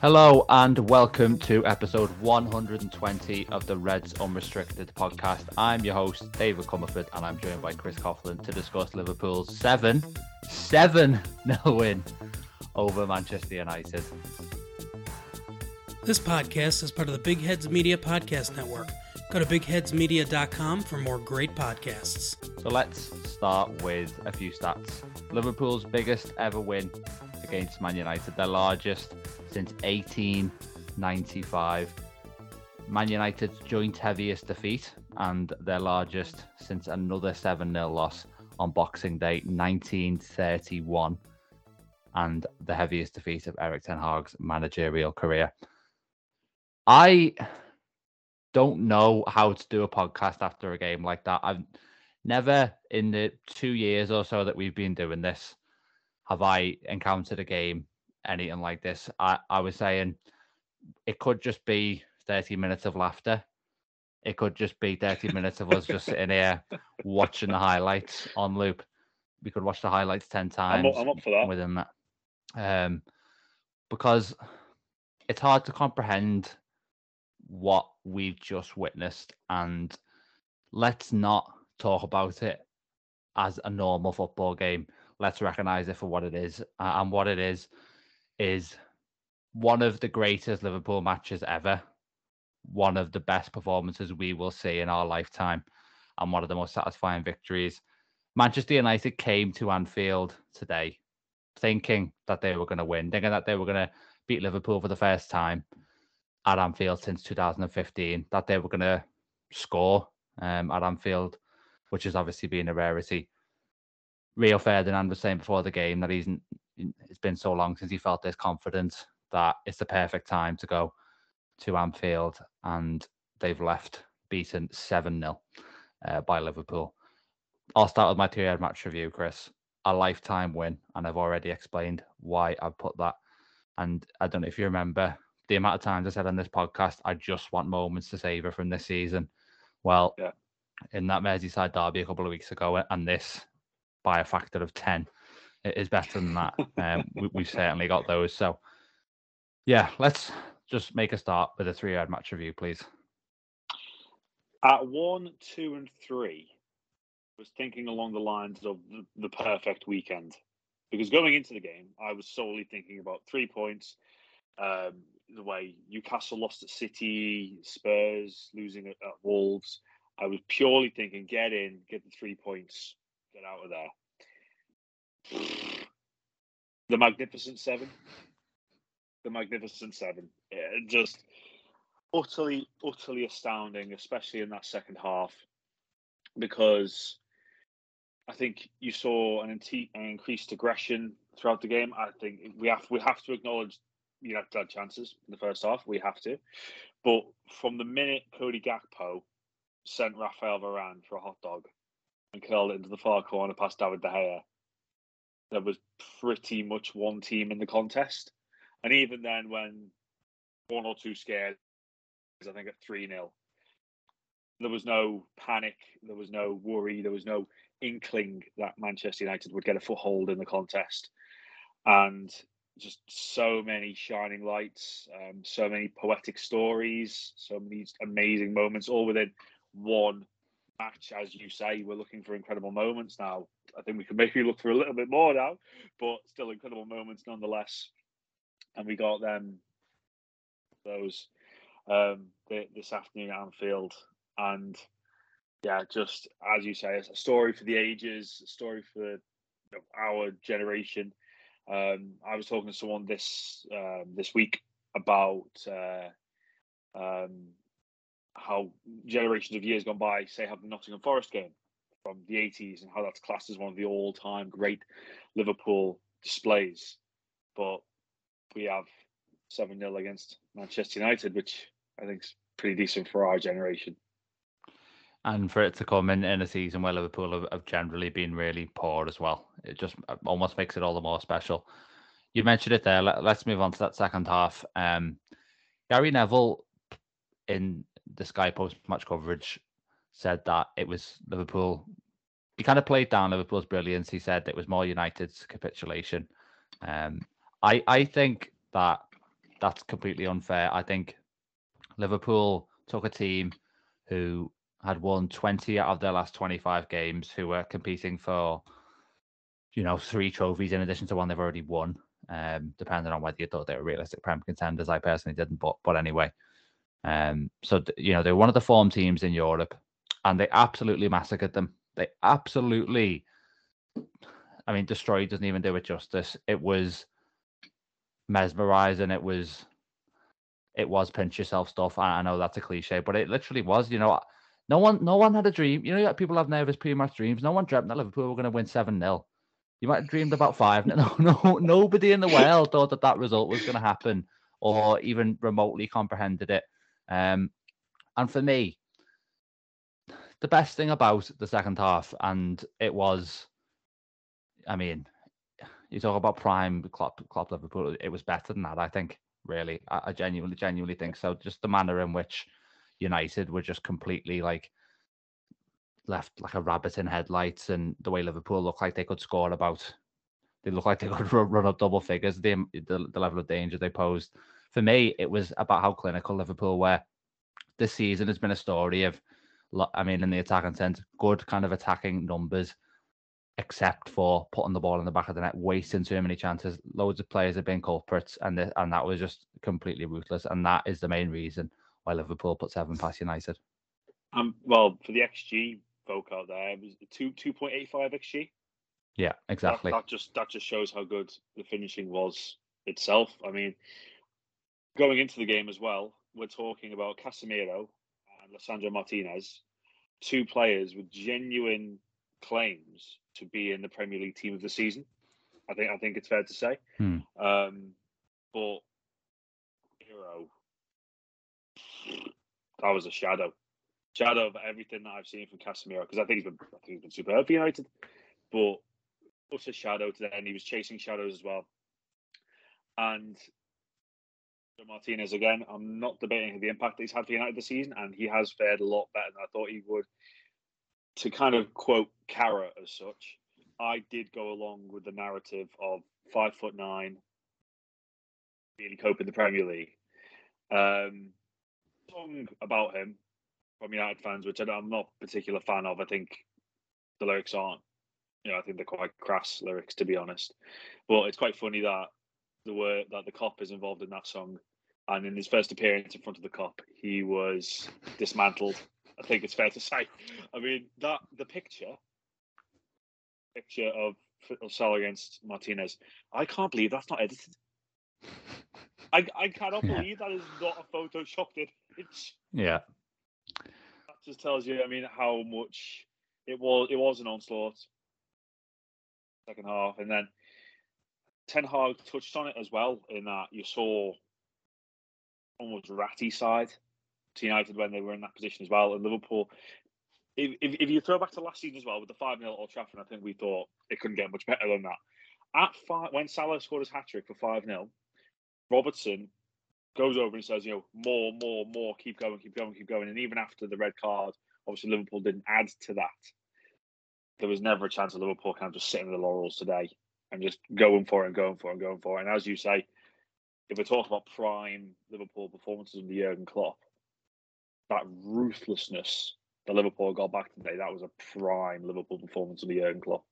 Hello and welcome to episode 120 of the Reds Unrestricted podcast. I'm your host, David Comerford, and I'm joined by Chris Coughlin to discuss Liverpool's 7 7 0 win over Manchester United. This podcast is part of the Big Heads Media Podcast Network. Go to bigheadsmedia.com for more great podcasts. So let's start with a few stats. Liverpool's biggest ever win against Man United, their largest since 1895. Man United's joint heaviest defeat and their largest since another 7 0 loss on Boxing Day 1931, and the heaviest defeat of Erik Ten Hag's managerial career. I don't know how to do a podcast after a game like that. I've never, in the two years or so that we've been doing this, have I encountered a game anything like this. I, I was saying it could just be 30 minutes of laughter. It could just be 30 minutes of us just sitting here watching the highlights on loop. We could watch the highlights 10 times. I'm up, I'm up for that. Within that. Um, because it's hard to comprehend what we've just witnessed. And let's not talk about it as a normal football game. Let's recognize it for what it is. And what it is is one of the greatest Liverpool matches ever, one of the best performances we will see in our lifetime, and one of the most satisfying victories. Manchester United came to Anfield today thinking that they were going to win, thinking that they were going to beat Liverpool for the first time at Anfield since 2015, that they were going to score um, at Anfield, which has obviously been a rarity. Rio Ferdinand was saying before the game that he's it's been so long since he felt this confidence that it's the perfect time to go to Anfield, and they've left beaten 7 0 uh, by Liverpool. I'll start with my two year match review, Chris. A lifetime win, and I've already explained why I've put that. And I don't know if you remember the amount of times I said on this podcast, I just want moments to savor from this season. Well, yeah. in that Merseyside derby a couple of weeks ago, and this by a factor of 10, it is better than that. um, we, we've certainly got those. So, yeah, let's just make a start with a three yard match review, please. At one, two, and three, I was thinking along the lines of the, the perfect weekend. Because going into the game, I was solely thinking about three points. Um, the way Newcastle lost at City, Spurs losing at, at Wolves. I was purely thinking get in, get the three points, get out of there the Magnificent Seven. The Magnificent Seven. Yeah, just utterly, utterly astounding, especially in that second half, because I think you saw an, an increased aggression throughout the game. I think we have we have to acknowledge you have to chances in the first half. We have to, but from the minute Cody Gakpo sent Rafael Varane for a hot dog and curled it into the far corner past David De Gea, there was pretty much one team in the contest. And even then, when one or two scared, I think at 3 0, there was no panic, there was no worry, there was no inkling that Manchester United would get a foothold in the contest. And just so many shining lights, um, so many poetic stories, so many amazing moments, all within one match, as you say, we're looking for incredible moments now. I think we can maybe look for a little bit more now, but still incredible moments nonetheless. And we got them those um, this afternoon at Anfield, and yeah, just as you say, it's a story for the ages, a story for you know, our generation. Um, I was talking to someone this um, this week about uh, um, how generations of years gone by, say, have the Nottingham Forest game from the 80s and how that's classed as one of the all time great Liverpool displays. But we have 7 0 against Manchester United, which I think is pretty decent for our generation. And for it to come in, in a season where Liverpool have, have generally been really poor as well, it just uh, almost makes it all the more special. You mentioned it there. Let, us move on to that second half. Um, Gary Neville, in the Sky Post match coverage said that it was Liverpool. He kind of played down Liverpool's brilliance. He said it was more United's capitulation. Um, I I think that that's completely unfair. I think Liverpool took a team who had won 20 out of their last 25 games, who were competing for, you know, three trophies in addition to one they've already won. Um, depending on whether you thought they were realistic Prem contenders, I personally didn't, but but anyway. Um, so you know they're one of the form teams in Europe, and they absolutely massacred them. They absolutely, I mean, destroyed doesn't even do it justice. It was mesmerizing. It was, it was pinch yourself stuff. I, I know that's a cliche, but it literally was. You know, no one, no one had a dream. You know, people have nervous pre-match dreams. No one dreamt that Liverpool were going to win seven 0 You might have dreamed about five. No, no, nobody in the world thought that that result was going to happen, or even remotely comprehended it. Um, and for me, the best thing about the second half, and it was, I mean, you talk about prime Klopp, Klopp Liverpool. It was better than that, I think. Really, I, I genuinely, genuinely think so. Just the manner in which United were just completely like left like a rabbit in headlights, and the way Liverpool looked like they could score about. They looked like they could run up double figures. The, the the level of danger they posed. For me, it was about how clinical Liverpool were. This season has been a story of, I mean, in the attacking sense, good kind of attacking numbers, except for putting the ball in the back of the net, wasting too many chances. Loads of players have been culprits, and the, and that was just completely ruthless. And that is the main reason why Liverpool put seven past United. Um, well, for the XG folk out there, it was two two point eight five XG. Yeah, exactly. That, that, just that just shows how good the finishing was itself. I mean, going into the game as well, we're talking about Casemiro and Lisandro Martinez, two players with genuine claims to be in the Premier League team of the season. I think I think it's fair to say. Hmm. Um, but Hero that was a shadow, shadow of everything that I've seen from Casemiro because I think he's been I think he's been superb for United, but also shadow today, and he was chasing shadows as well. And Martinez again, I'm not debating the impact that he's had for United this season, and he has fared a lot better than I thought he would. To kind of quote Carra as such, I did go along with the narrative of five foot nine, really cope in the Premier League. Um, song about him from United fans, which I'm not a particular fan of. I think the lyrics aren't, you know, I think they're quite crass lyrics to be honest. But it's quite funny that the word that the Kop is involved in that song, and in his first appearance in front of the Kop, he was dismantled. I think it's fair to say. I mean that the picture, picture of Salah against Martinez. I can't believe that's not edited. I, I cannot believe that is not a photoshopped image. Yeah. That just tells you, I mean, how much it was. It was an onslaught. Second half, and then Ten Hag touched on it as well. In that you saw almost ratty side to United when they were in that position as well, and Liverpool. If, if, if you throw back to last season as well with the five 0 Old Trafford, I think we thought it couldn't get much better than that. At five, when Salah scored his hat trick for five 0 Robertson goes over and says, you know, more, more, more, keep going, keep going, keep going. And even after the red card, obviously Liverpool didn't add to that. There was never a chance of Liverpool kind of just sitting in the laurels today and just going for it and going for it and going for it. And as you say, if we're talking about prime Liverpool performances under Jurgen Klopp, that ruthlessness that Liverpool got back today, that was a prime Liverpool performance under Jurgen Klopp.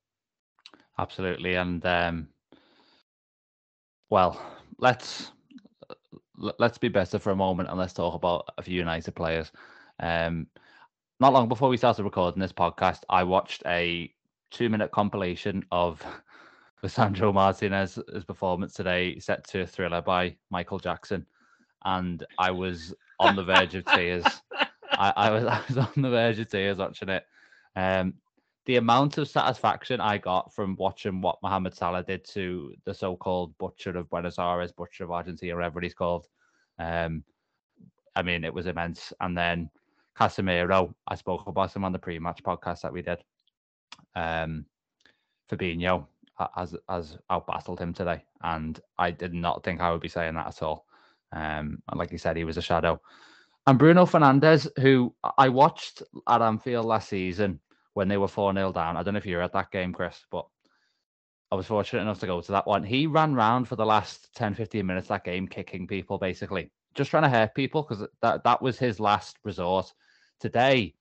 Absolutely. And um, well, let's let's be better for a moment and let's talk about a few United players. Um, not long before we started recording this podcast, I watched a two-minute compilation of Sandro Martinez's performance today, set to a Thriller by Michael Jackson, and I was on the verge of tears. I, I, was I was on the verge of tears watching it. Um, the amount of satisfaction I got from watching what Mohamed Salah did to the so-called butcher of Buenos Aires, butcher of Argentina, whatever he's called. Um, I mean, it was immense. And then Casemiro, I spoke about him on the pre-match podcast that we did. Um, Fabinho has has outbattled him today, and I did not think I would be saying that at all. Um, like you said, he was a shadow. And Bruno Fernandes, who I watched at Anfield last season when they were 4 0 down. I don't know if you were at that game, Chris, but I was fortunate enough to go to that one. He ran round for the last 10, 15 minutes that game, kicking people basically, just trying to hurt people because that, that was his last resort. Today,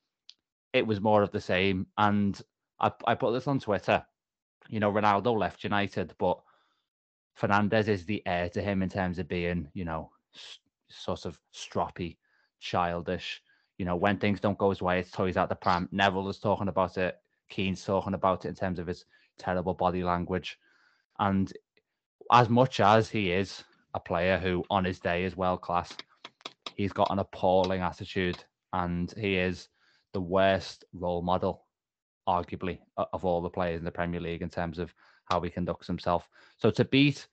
it was more of the same. And I, I put this on Twitter. You know, Ronaldo left United, but Fernandes is the heir to him in terms of being, you know, s- sort of stroppy, childish. You know, when things don't go his way, it's toys out the pram. Neville is talking about it. Keane's talking about it in terms of his terrible body language. And as much as he is a player who, on his day, is world class, he's got an appalling attitude, and he is the worst role model, arguably, of all the players in the Premier League in terms of how he conducts himself. So to beat,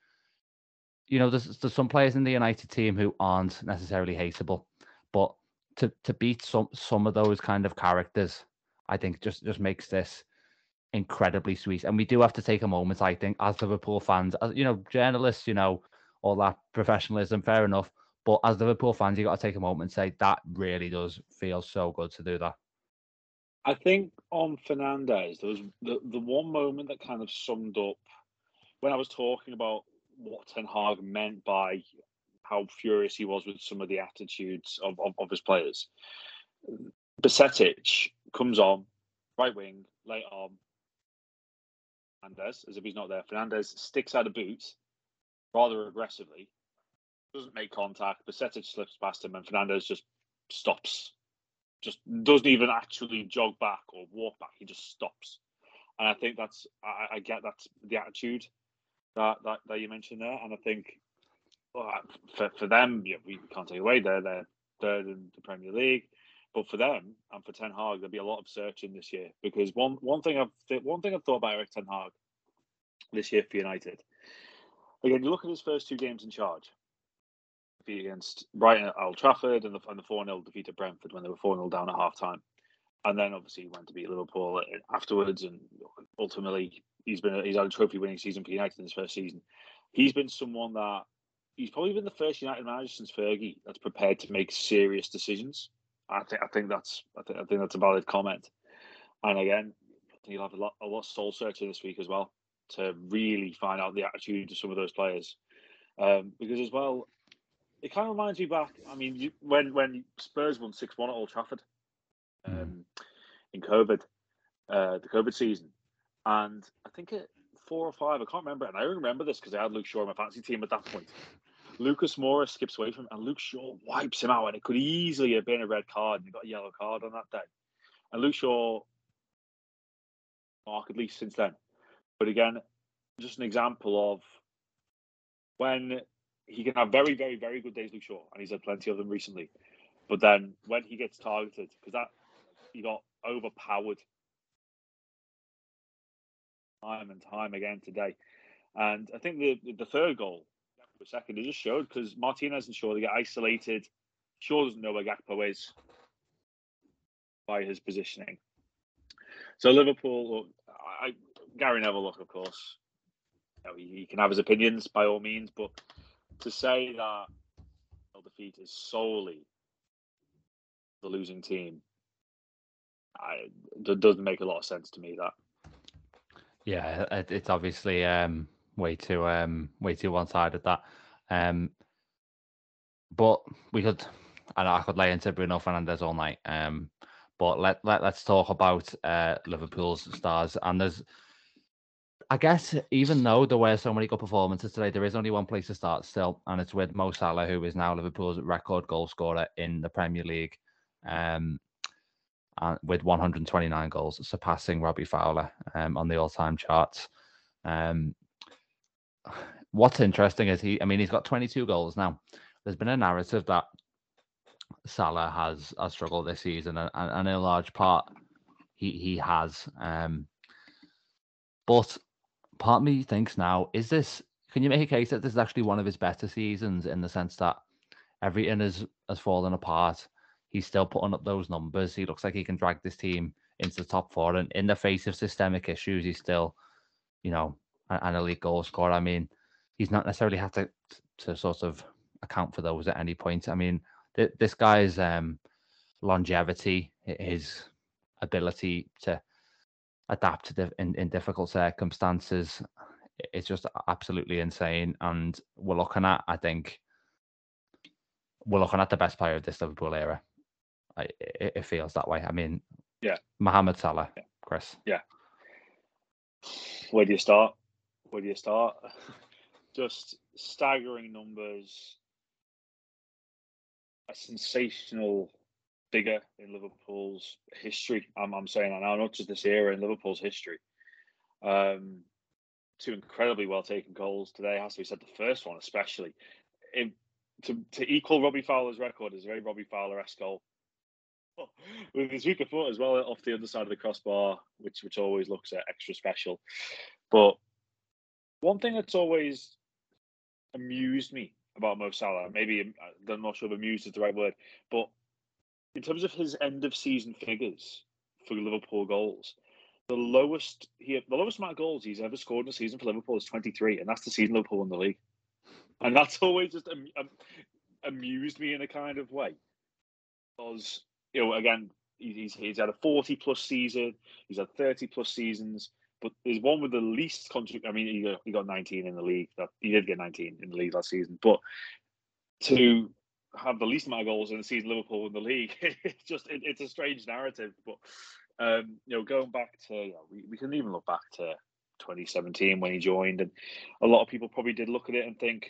you know, there's, there's some players in the United team who aren't necessarily hateable, but to to beat some some of those kind of characters, I think just just makes this incredibly sweet. And we do have to take a moment, I think, as Liverpool fans, as you know, journalists, you know, all that professionalism, fair enough. But as Liverpool fans, you got to take a moment and say that really does feel so good to do that. I think on Fernandes, there was the, the one moment that kind of summed up when I was talking about what Ten Hag meant by how furious he was with some of the attitudes of, of, of his players. Bajcetic comes on, right wing, late on. Fernandes, as if he's not there. Fernandes sticks out a boot rather aggressively, doesn't make contact. Bajcetic slips past him, and Fernandes just stops. Just doesn't even actually jog back or walk back. He just stops. And I think that's I, I get that's the attitude that, that that you mentioned there. And I think well, for for them, yeah, we can't take away they're they're third in the Premier League. But for them and for Ten Hag, there'll be a lot of searching this year because one one thing I've th- one thing I've thought about Erik Ten Hag this year for United. Again, you look at his first two games in charge against Brighton at Old Trafford and the and the four 0 defeat at Brentford when they were four 0 down at half time, and then obviously he went to beat Liverpool afterwards, and ultimately he's been he's had a trophy winning season for United in his first season. He's been someone that he's probably been the first United manager since Fergie that's prepared to make serious decisions. I think I think that's I think I think that's a valid comment. And again, you'll have a lot a lot of soul searching this week as well to really find out the attitude of some of those players. Um, because as well, it kind of reminds me back. I mean, you, when when Spurs won six one at Old Trafford um, mm. in COVID, uh, the COVID season, and I think it four or five. I can't remember, and I only remember this because I had Luke Shaw in my fantasy team at that point. Lucas Moura skips away from him, and Luke Shaw wipes him out, and it could easily have been a red card, and he got a yellow card on that day. And Luke Shaw, markedly since then. But again, just an example of when he can have very, very, very good days, Luke Shaw, and he's had plenty of them recently. But then when he gets targeted, because that he got overpowered time and time again today. And I think the the third goal a second. It just showed because Martinez and Shaw they get isolated. Shaw doesn't know where Gakpo is by his positioning. So Liverpool, I, Gary Neville, look, of course, you know, he, he, can have his opinions by all means, but to say that defeat is solely the losing team, I, it doesn't make a lot of sense to me. That yeah, it's obviously um, way too um way too one sided that. Um, but we could, and I could lay into Bruno Fernandes all night. Um, but let let let's talk about uh Liverpool's stars. And there's, I guess, even though there were so many good performances today, there is only one place to start still, and it's with Mo Salah, who is now Liverpool's record goal scorer in the Premier League. Um, and with 129 goals, surpassing Robbie Fowler um, on the all-time charts. Um, what's interesting is he, I mean, he's got 22 goals now. There's been a narrative that Salah has, has struggled this season, and, and in a large part, he, he has. Um, but part of me thinks now, is this, can you make a case that this is actually one of his better seasons in the sense that everything has, has fallen apart? He's still putting up those numbers. He looks like he can drag this team into the top four. And in the face of systemic issues, he's still, you know, an elite goal scorer. I mean, he's not necessarily had to to sort of account for those at any point. I mean, th- this guy's um, longevity, his ability to adapt to in, in difficult circumstances, it's just absolutely insane. And we're looking at, I think, we're looking at the best player of this Liverpool era. I, it, it feels that way. I mean, Yeah. Mohamed Salah, Yeah. Chris. Yeah. Where do you start? Where do you start? Just staggering numbers. A sensational figure in Liverpool's history. I'm, I'm saying that now, not just this era in Liverpool's history. Um, two incredibly well taken goals today. Has to be said, the first one especially. To to equal Robbie Fowler's record is a very Robbie Fowler esque goal. With his weaker foot as well off the underside of the crossbar, which which always looks uh, extra special. But one thing that's always amused me about Mo Salah, maybe um, I'm not sure if amused is the right word, but in terms of his end of season figures for Liverpool goals, the lowest he the lowest amount of goals he's ever scored in a season for Liverpool is 23, and that's the season Liverpool won the league. And that's always just am, am, amused me in a kind of way, because you know again he's he's had a 40 plus season, he's had 30 plus seasons, but there's one with the least. I mean, he got, he got 19 in the league. That he did get 19 in the league last season, but to have the least amount of goals in the season Liverpool in the league, it's just it, it's a strange narrative. But um, you know, going back to you know, we, we can even look back to 2017 when he joined, and a lot of people probably did look at it and think,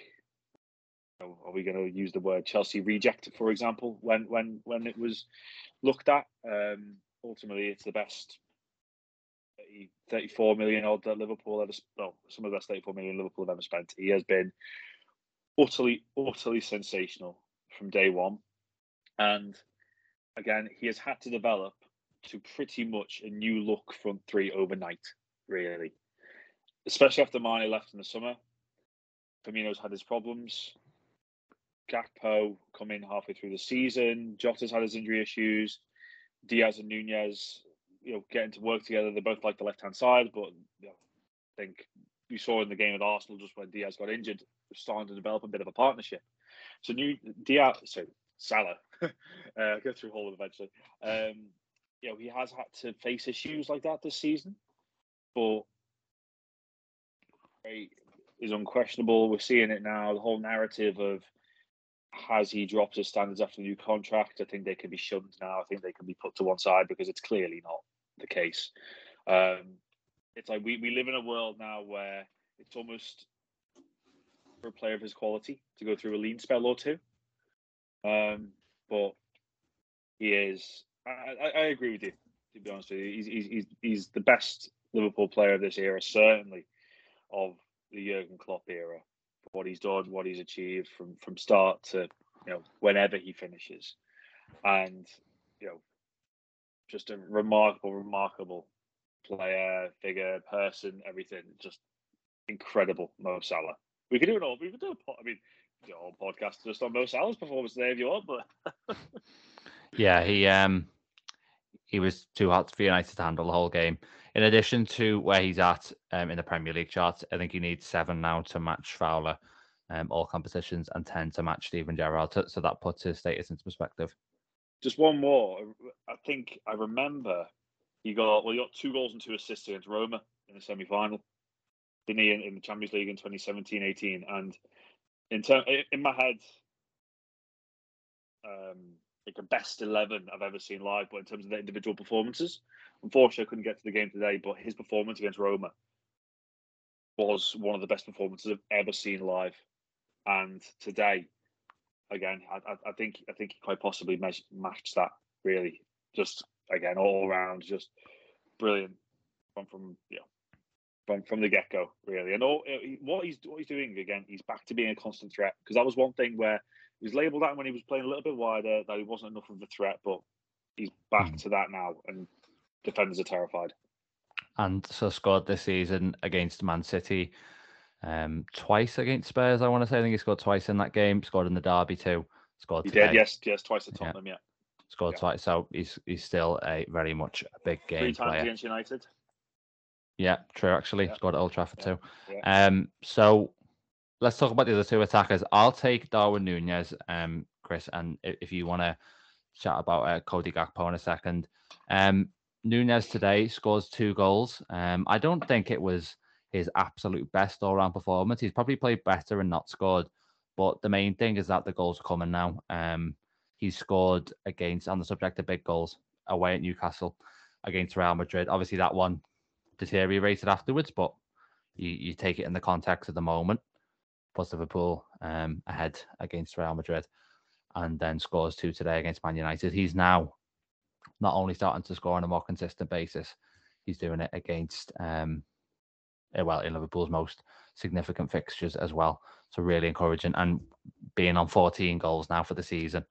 you know, are we going to use the word Chelsea reject, for example, when when when it was looked at? Um, ultimately, it's the best 30, 34 million odd that Liverpool ever, well, some of the best 34 million Liverpool have ever spent. He has been utterly, utterly sensational from day one. And again, he has had to develop to pretty much a new look front three overnight, really. Especially after Mane left in the summer. Firmino's had his problems. Gakpo come in halfway through the season. Jota's had his injury issues. Diaz and Nunez, you know, getting to work together. They both like the left hand side, but you know, I think we saw in the game with Arsenal just when Diaz got injured, starting to develop a bit of a partnership. So new Diaz, so Salah, uh, go through Hall eventually. Um, you know, he has had to face issues like that this season, but is unquestionable. We're seeing it now. The whole narrative of has he dropped his standards after the new contract? I think they can be shunned now. I think they can be put to one side because it's clearly not the case. Um, it's like we, we live in a world now where it's almost for a player of his quality to go through a lean spell or two. Um, but he is. I, I, I agree with you. To be honest with you, he's, he's he's the best Liverpool player of this era, certainly of the Jurgen Klopp era. What he's done, what he's achieved from from start to you know whenever he finishes, and you know just a remarkable, remarkable player, figure, person, everything. Just incredible, Mo Salah. We could do it all. We could do a po- I mean, do whole podcast just on Mo Salah's performance today if you want, but Yeah, he um he was too hot for United to handle the whole game. In addition to where he's at um, in the Premier League charts, I think he needs seven now to match Fowler, um, all competitions, and ten to match Steven Gerrard. So, so that puts his status into perspective. just one more. I think I remember he got well. He got two goals and two assists against Roma in the semi final. Didn't he in, in the Champions League in 2017-18? And in in my head, um, like a best eleven I've ever seen live. But in terms of the individual performances, unfortunately, I couldn't get to the game today. But his performance against Roma was one of the best performances I've ever seen live. And today, again, I, I, think I think he quite possibly match, matched that. Really, just again all around, just brilliant from from know from from the get go. Really, and all what he's what he's doing again, he's back to being a constant threat. Because that was one thing where he was labelled that when he was playing a little bit wider that he wasn't enough of a threat, but he's back Mhm. to that now, and defenders are terrified. And so scored this season against Man City, um, twice against Spurs. I want to say I think he scored twice in that game. Scored in the derby too. Scored He today. did, yes, yes, twice at Yeah. Tottenham, yeah, Scored Yeah. twice. So he's he's still a very much a big three game times player. against United. Yeah, true. Actually, Yeah. scored at Old Trafford Yeah. too. Yeah. Um, so let's talk about the other two attackers. I'll take Darwin Nunez, um, Chris, and if you want to chat about uh, Cody Gakpo in a second. Um, Nunez today scores two goals. Um, I don't think it was his absolute best all round performance. He's probably played better and not scored, but the main thing is that the goals are coming now. Um, he's scored against on the subject of big goals away at Newcastle against Real Madrid. Obviously, that one deteriorated afterwards, but you, you take it in the context of the moment. Puts Liverpool um, ahead against Real Madrid and then scores two today against Man United. He's now not only starting to score on a more consistent basis, he's doing it against um, eh, well in Liverpool's most significant fixtures as well. So really encouraging and being on 14 goals now for the season,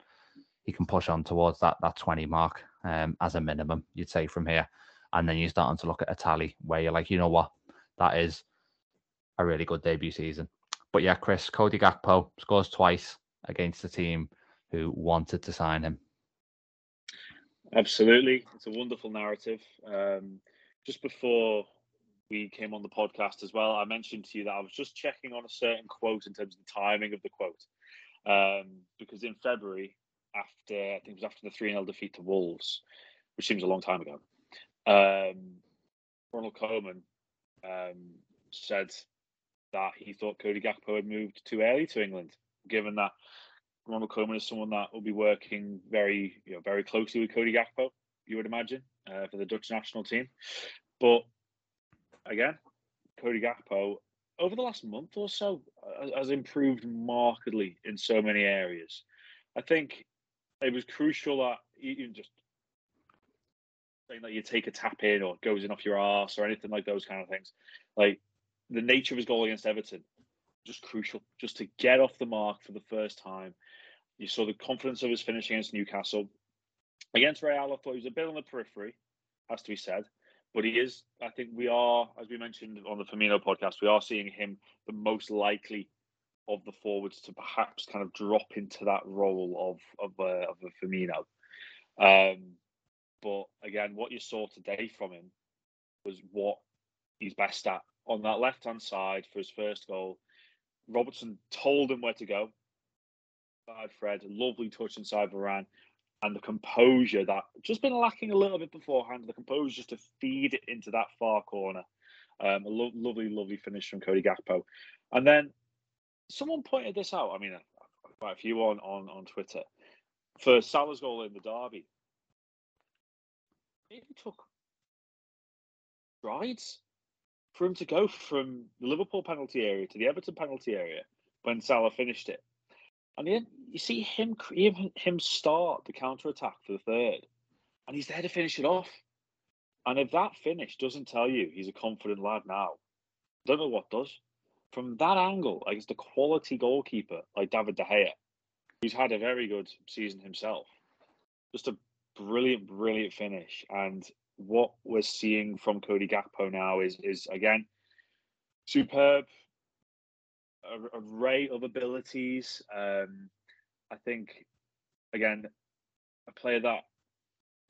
he can push on towards that that 20 mark um, as a minimum, you'd say from here. And then you're starting to look at a tally where you're like, you know what, that is a really good debut season. But yeah, Chris, Cody Gakpo scores twice against the team who wanted to sign him. Absolutely. It's a wonderful narrative. Um, just before we came on the podcast as well, I mentioned to you that I was just checking on a certain quote in terms of the timing of the quote. Um, because in February, after I think it was after the 3 0 defeat to Wolves, which seems a long time ago, um, Ronald Koeman um, said that he thought Cody Gakpo had moved too early to England, given that Ronald Koeman is someone that will be working very, you know, very closely with Cody Gakpo. You would imagine uh, for the Dutch national team, but again, Cody Gakpo over the last month or so has improved markedly in so many areas. I think it was crucial that even just saying that you take a tap in or goes in off your ass or anything like those kind of things. Like the nature of his goal against Everton, just crucial, just to get off the mark for the first time. You saw the confidence of his finish against Newcastle. Against Real, I thought he was a bit on the periphery, has to be said. But he is, I think we are, as we mentioned on the Firmino podcast, we are seeing him the most likely of the forwards to perhaps kind of drop into that role of of, uh, of a Firmino. Um, but again, what you saw today from him was what he's best at on that left hand side for his first goal. Robertson told him where to go. Bad Fred, lovely touch inside Varane, and the composure that just been lacking a little bit beforehand. The composure just to feed it into that far corner. Um, a lo- lovely, lovely finish from Cody Gakpo, and then someone pointed this out. I mean, quite a few on on on Twitter for Salah's goal in the derby. It took strides for him to go from the Liverpool penalty area to the Everton penalty area when Salah finished it. And then you see him him start the counter attack for the third, and he's there to finish it off. And if that finish doesn't tell you he's a confident lad now, I don't know what does. From that angle, against a quality goalkeeper like David De Gea, who's had a very good season himself, just a brilliant, brilliant finish. And what we're seeing from Cody Gakpo now is is again superb array of abilities. Um, I think again a player that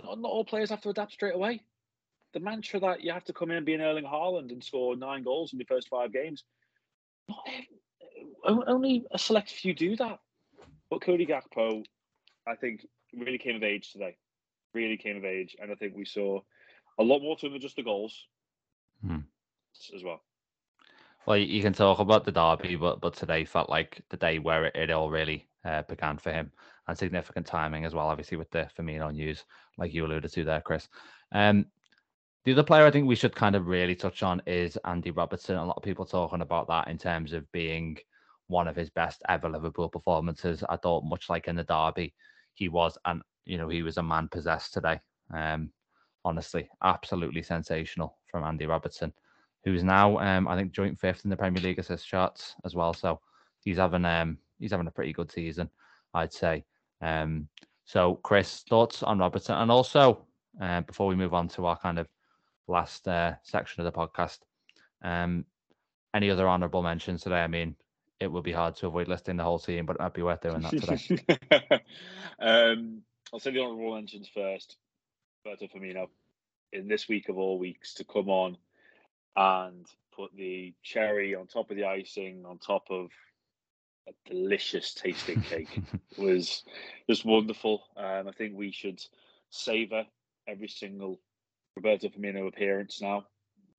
not, not all players have to adapt straight away. The mantra that you have to come in and be an Erling Haaland and score nine goals in the first five games, not every, only a select few do that. But Cody Gakpo, I think, really came of age today. Really came of age, and I think we saw a lot more to him than just the goals hmm. as well. Well, you can talk about the derby, but but today felt like the day where it, it all really uh, began for him, and significant timing as well. Obviously, with the Firmino news, like you alluded to there, Chris. Um, the other player I think we should kind of really touch on is Andy Robertson. A lot of people talking about that in terms of being one of his best ever Liverpool performances. I thought, much like in the derby, he was, and you know, he was a man possessed today. Um, honestly, absolutely sensational from Andy Robertson, who's now, um, I think, joint fifth in the Premier League assist charts as well. So he's having, um, he's having a pretty good season, I'd say. Um, so, Chris, thoughts on Robertson, and also uh, before we move on to our kind of last uh, section of the podcast, um, any other honourable mentions today? I mean, it would be hard to avoid listing the whole team, but it might be worth doing that today. um, I'll say the honourable mentions first. Roberto Firmino in this week of all weeks to come on and put the cherry on top of the icing on top of a delicious tasting cake was just wonderful. Um, I think we should savor every single Roberto Firmino appearance now.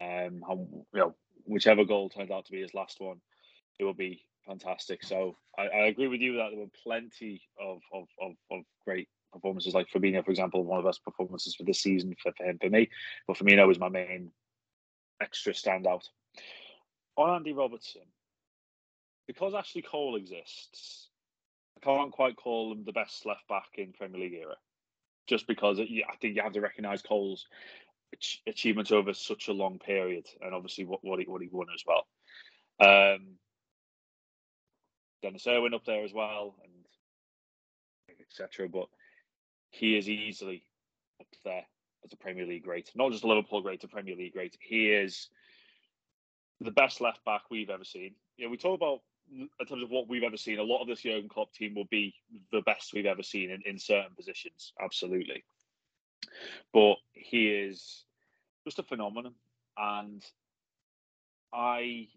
Um, you know whichever goal turned out to be his last one, it will be fantastic. So I, I agree with you that there were plenty of of, of, of great performances. Like Fabinho, for example, one of the best performances for this season for, for him, for me. But Firmino was my main extra standout. On Andy Robertson, because Ashley Cole exists, I can't quite call him the best left back in Premier League era. Just because it, I think you have to recognise Cole's achievements over such a long period, and obviously what, what he what he won as well. Um, Denis Irwin up there as well, and etc. But he is easily up there as a Premier League great, not just a Liverpool great, a Premier League great. He is the best left back we've ever seen. You know, we talk about in terms of what we've ever seen. A lot of this Jurgen Klopp team will be the best we've ever seen in, in certain positions, absolutely. But he is just a phenomenon, and I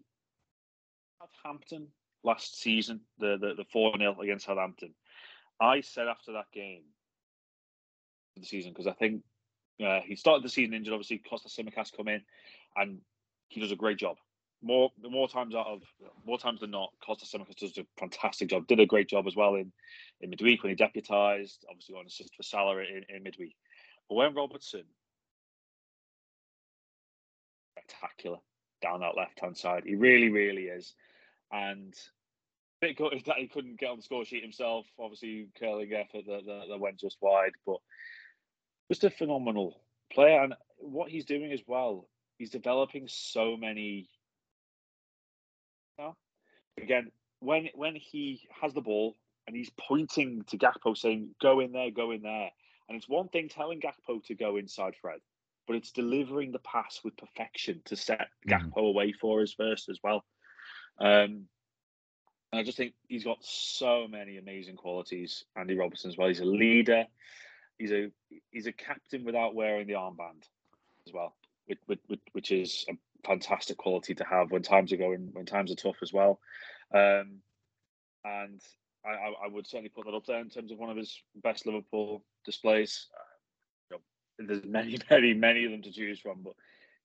Southampton last season, the the, 4 0 against Southampton. I said after that game, the season, because I think uh, he started the season injured. Obviously, Costa Tsimikas come in, and he does a great job. More more times out of more times than not, Costa Tsimikas does a fantastic job. Did a great job as well in in midweek when he deputised. Obviously, got an assist for Salah in, in midweek. But when Robertson, spectacular down that left hand side, he really really is, and bit gutted that he couldn't get on the score sheet himself. Obviously, curling effort that, that, that went just wide, but just a phenomenal player. And what he's doing as well, he's developing so many. You know, again, when when he has the ball and he's pointing to Gakpo, saying, "Go in there, go in there," and it's one thing telling Gakpo to go inside Fred, but it's delivering the pass with perfection to set mm. Gakpo away for us first as well. Um, I just think he's got so many amazing qualities. Andy Robertson as well. He's a leader. He's a he's a captain without wearing the armband as well, which, which, which is a fantastic quality to have when times are going when times are tough as well. Um, and I, I, would certainly put that up there in terms of one of his best Liverpool displays. Uh, you know, there's many, many, many of them to choose from, but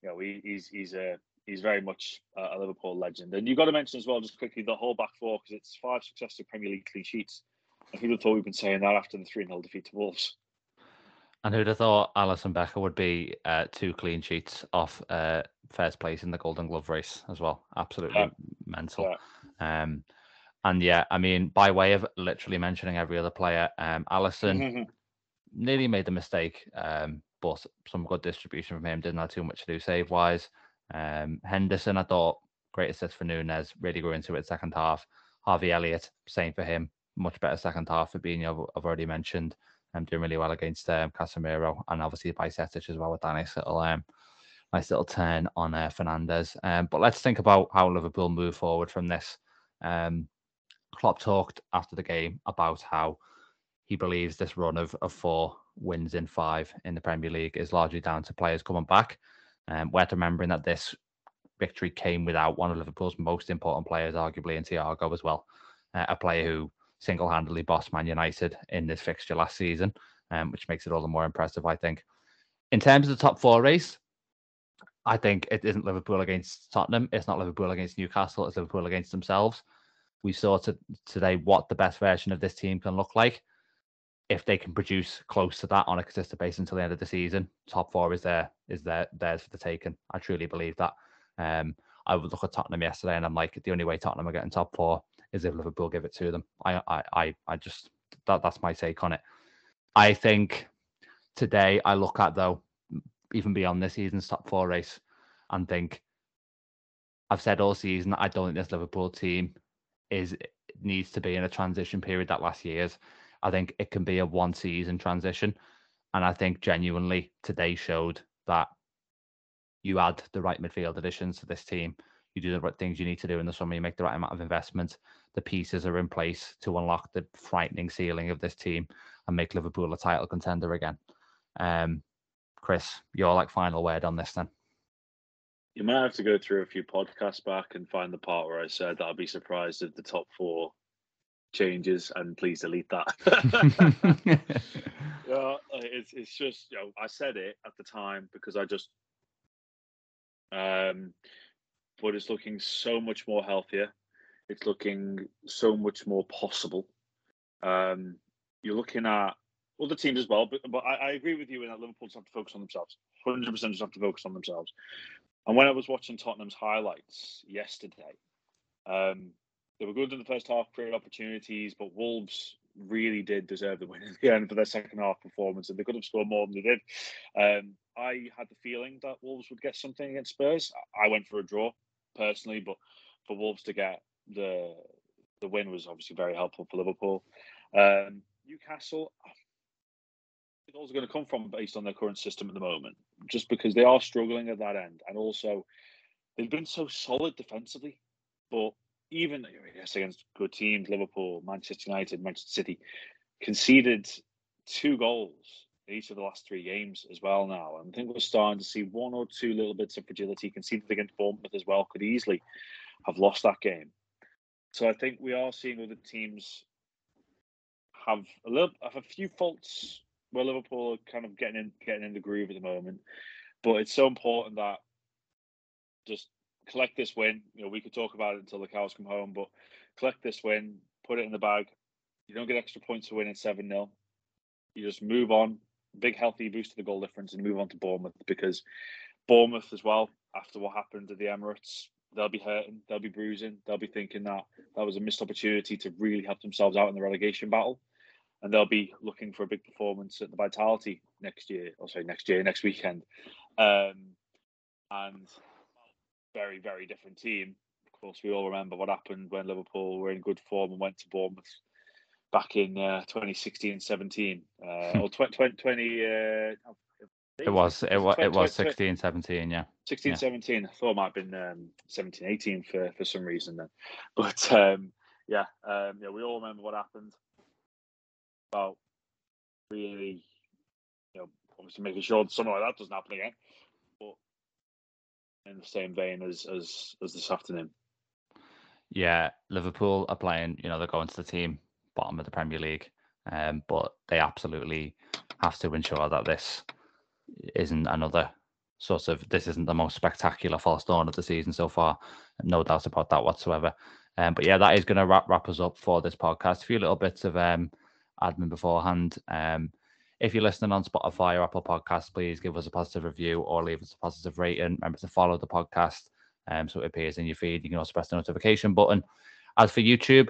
you know, he, he's he's a he's very much a Liverpool legend. And you've got to mention as well, just quickly, the whole back four because it's five successive Premier League clean sheets. Who'd have thought we've been saying that after the 3 0 defeat to Wolves? And who'd have thought Alisson Becker would be uh, two clean sheets off uh, first place in the Golden Glove race as well? Absolutely yeah. mental. Yeah. Um, and yeah, I mean, by way of literally mentioning every other player, um, mm-hmm. nearly made the mistake, um, but some good distribution from him. Didn't have too much to do save wise. Um, Henderson, I thought great assist for Nunez, really grew into it second half. Harvey Elliott, same for him, much better second half. Fabinho, I've already mentioned, um, doing really well against um, Casemiro, and obviously Bajcetic as well with that nice little, um, nice little turn on uh, Fernandes. Um, but let's think about how Liverpool move forward from this. Um, Klopp talked after the game about how he believes this run of, of four wins in five in the Premier League is largely down to players coming back. Um, worth remembering that this victory came without one of Liverpool's most important players, arguably in Thiago as well, uh, a player who single-handedly bossed Man United in this fixture last season, um, which makes it all the more impressive, I think. In terms of the top four race, I think it isn't Liverpool against Tottenham. It's not Liverpool against Newcastle. It's Liverpool against themselves. We saw to, today what the best version of this team can look like if they can produce close to that on a consistent basis until the end of the season, top four is there is there theirs for the taking. I truly believe that. Um, I would look at Tottenham yesterday, and I'm like, the only way Tottenham are getting top four is if Liverpool give it to them. I I I, I just that that's my take on it. I think today I look at though, even beyond this season's top four race, and think I've said all season I don't think this Liverpool team is needs to be in a transition period that last year's. I think it can be a one season transition. And I think genuinely today showed that you add the right midfield additions to this team. You do the right things you need to do in the summer. You make the right amount of investment. The pieces are in place to unlock the frightening ceiling of this team and make Liverpool a title contender again. Um, Chris, your like final word on this then. You might have to go through a few podcasts back and find the part where I said that I'd be surprised if the top four changes and please delete that. yeah, it's it's just you know I said it at the time because I just um but it's looking so much more healthier. It's looking so much more possible. Um, you're looking at other teams as well, but but I, I agree with you in that Liverpool just have to focus on themselves. Hundred percent just have to focus on themselves. And when I was watching Tottenham's highlights yesterday, um, they were good in the first half, created opportunities, but Wolves really did deserve the win in the end for their second half performance, and they could have scored more than they did. Um, I had the feeling that Wolves would get something against Spurs. I went for a draw personally, but for Wolves to get the the win was obviously very helpful for Liverpool. Um, Newcastle, the goals are going to come from based on their current system at the moment, just because they are struggling at that end, and also they've been so solid defensively, but even yes, against good teams, Liverpool, Manchester United, Manchester City, conceded two goals each of the last three games as well now. And I think we're starting to see one or two little bits of fragility conceded against Bournemouth as well, could easily have lost that game. So I think we are seeing other teams have a little have a few faults where Liverpool are kind of getting in getting in the groove at the moment. But it's so important that just collect this win. You know, we could talk about it until the cows come home, but collect this win, put it in the bag. You don't get extra points for winning 7 0. You just move on, big healthy boost to the goal difference, and move on to Bournemouth because Bournemouth as well, after what happened at the Emirates, they'll be hurting, they'll be bruising, they'll be thinking that that was a missed opportunity to really help themselves out in the relegation battle. And they'll be looking for a big performance at the Vitality next year, or sorry, next year, next weekend. Um, and very, very different team. Of course, we all remember what happened when Liverpool were in good form and went to Bournemouth back in uh, 2016 17 uh, or 20, 20, 20 uh, it was it was it was 16 17 yeah 16 yeah. 17 i thought it might have been um, 17 18 for for some reason then but um, yeah um, yeah we all remember what happened about really you know obviously making sure something like that doesn't happen again But in the same vein as as as this afternoon. Yeah, Liverpool are playing. You know, they're going to the team bottom of the Premier League, um, but they absolutely have to ensure that this isn't another sort of. This isn't the most spectacular false dawn of the season so far. No doubt about that whatsoever. Um, but yeah, that is going to wrap wrap us up for this podcast. A few little bits of um, admin beforehand. Um, if you're listening on Spotify or Apple Podcasts, please give us a positive review or leave us a positive rating. Remember to follow the podcast um, so it appears in your feed. You can also press the notification button. As for YouTube,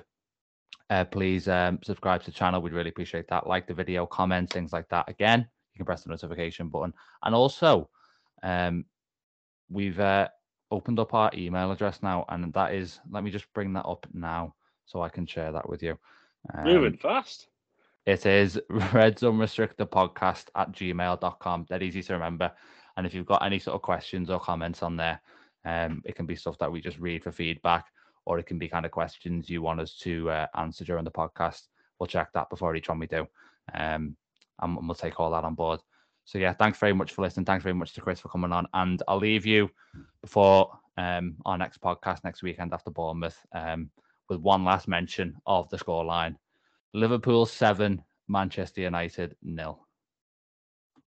uh, please um, subscribe to the channel. We'd really appreciate that. Like the video, comment, things like that. Again, you can press the notification button. And also, um, we've uh, opened up our email address now, and that is, let me just bring that up now so I can share that with you. Um, Moving fast. It is Reds Unrestricted Podcast at gmail.com. That easy to remember. And if you've got any sort of questions or comments on there, um, it can be stuff that we just read for feedback, or it can be kind of questions you want us to uh, answer during the podcast. We'll check that before each one we do. Um, and we'll take all that on board. So yeah, thanks very much for listening. Thanks very much to Chris for coming on. And I'll leave you before um, our next podcast next weekend after Bournemouth um, with one last mention of the scoreline. Liverpool seven, Manchester United nil.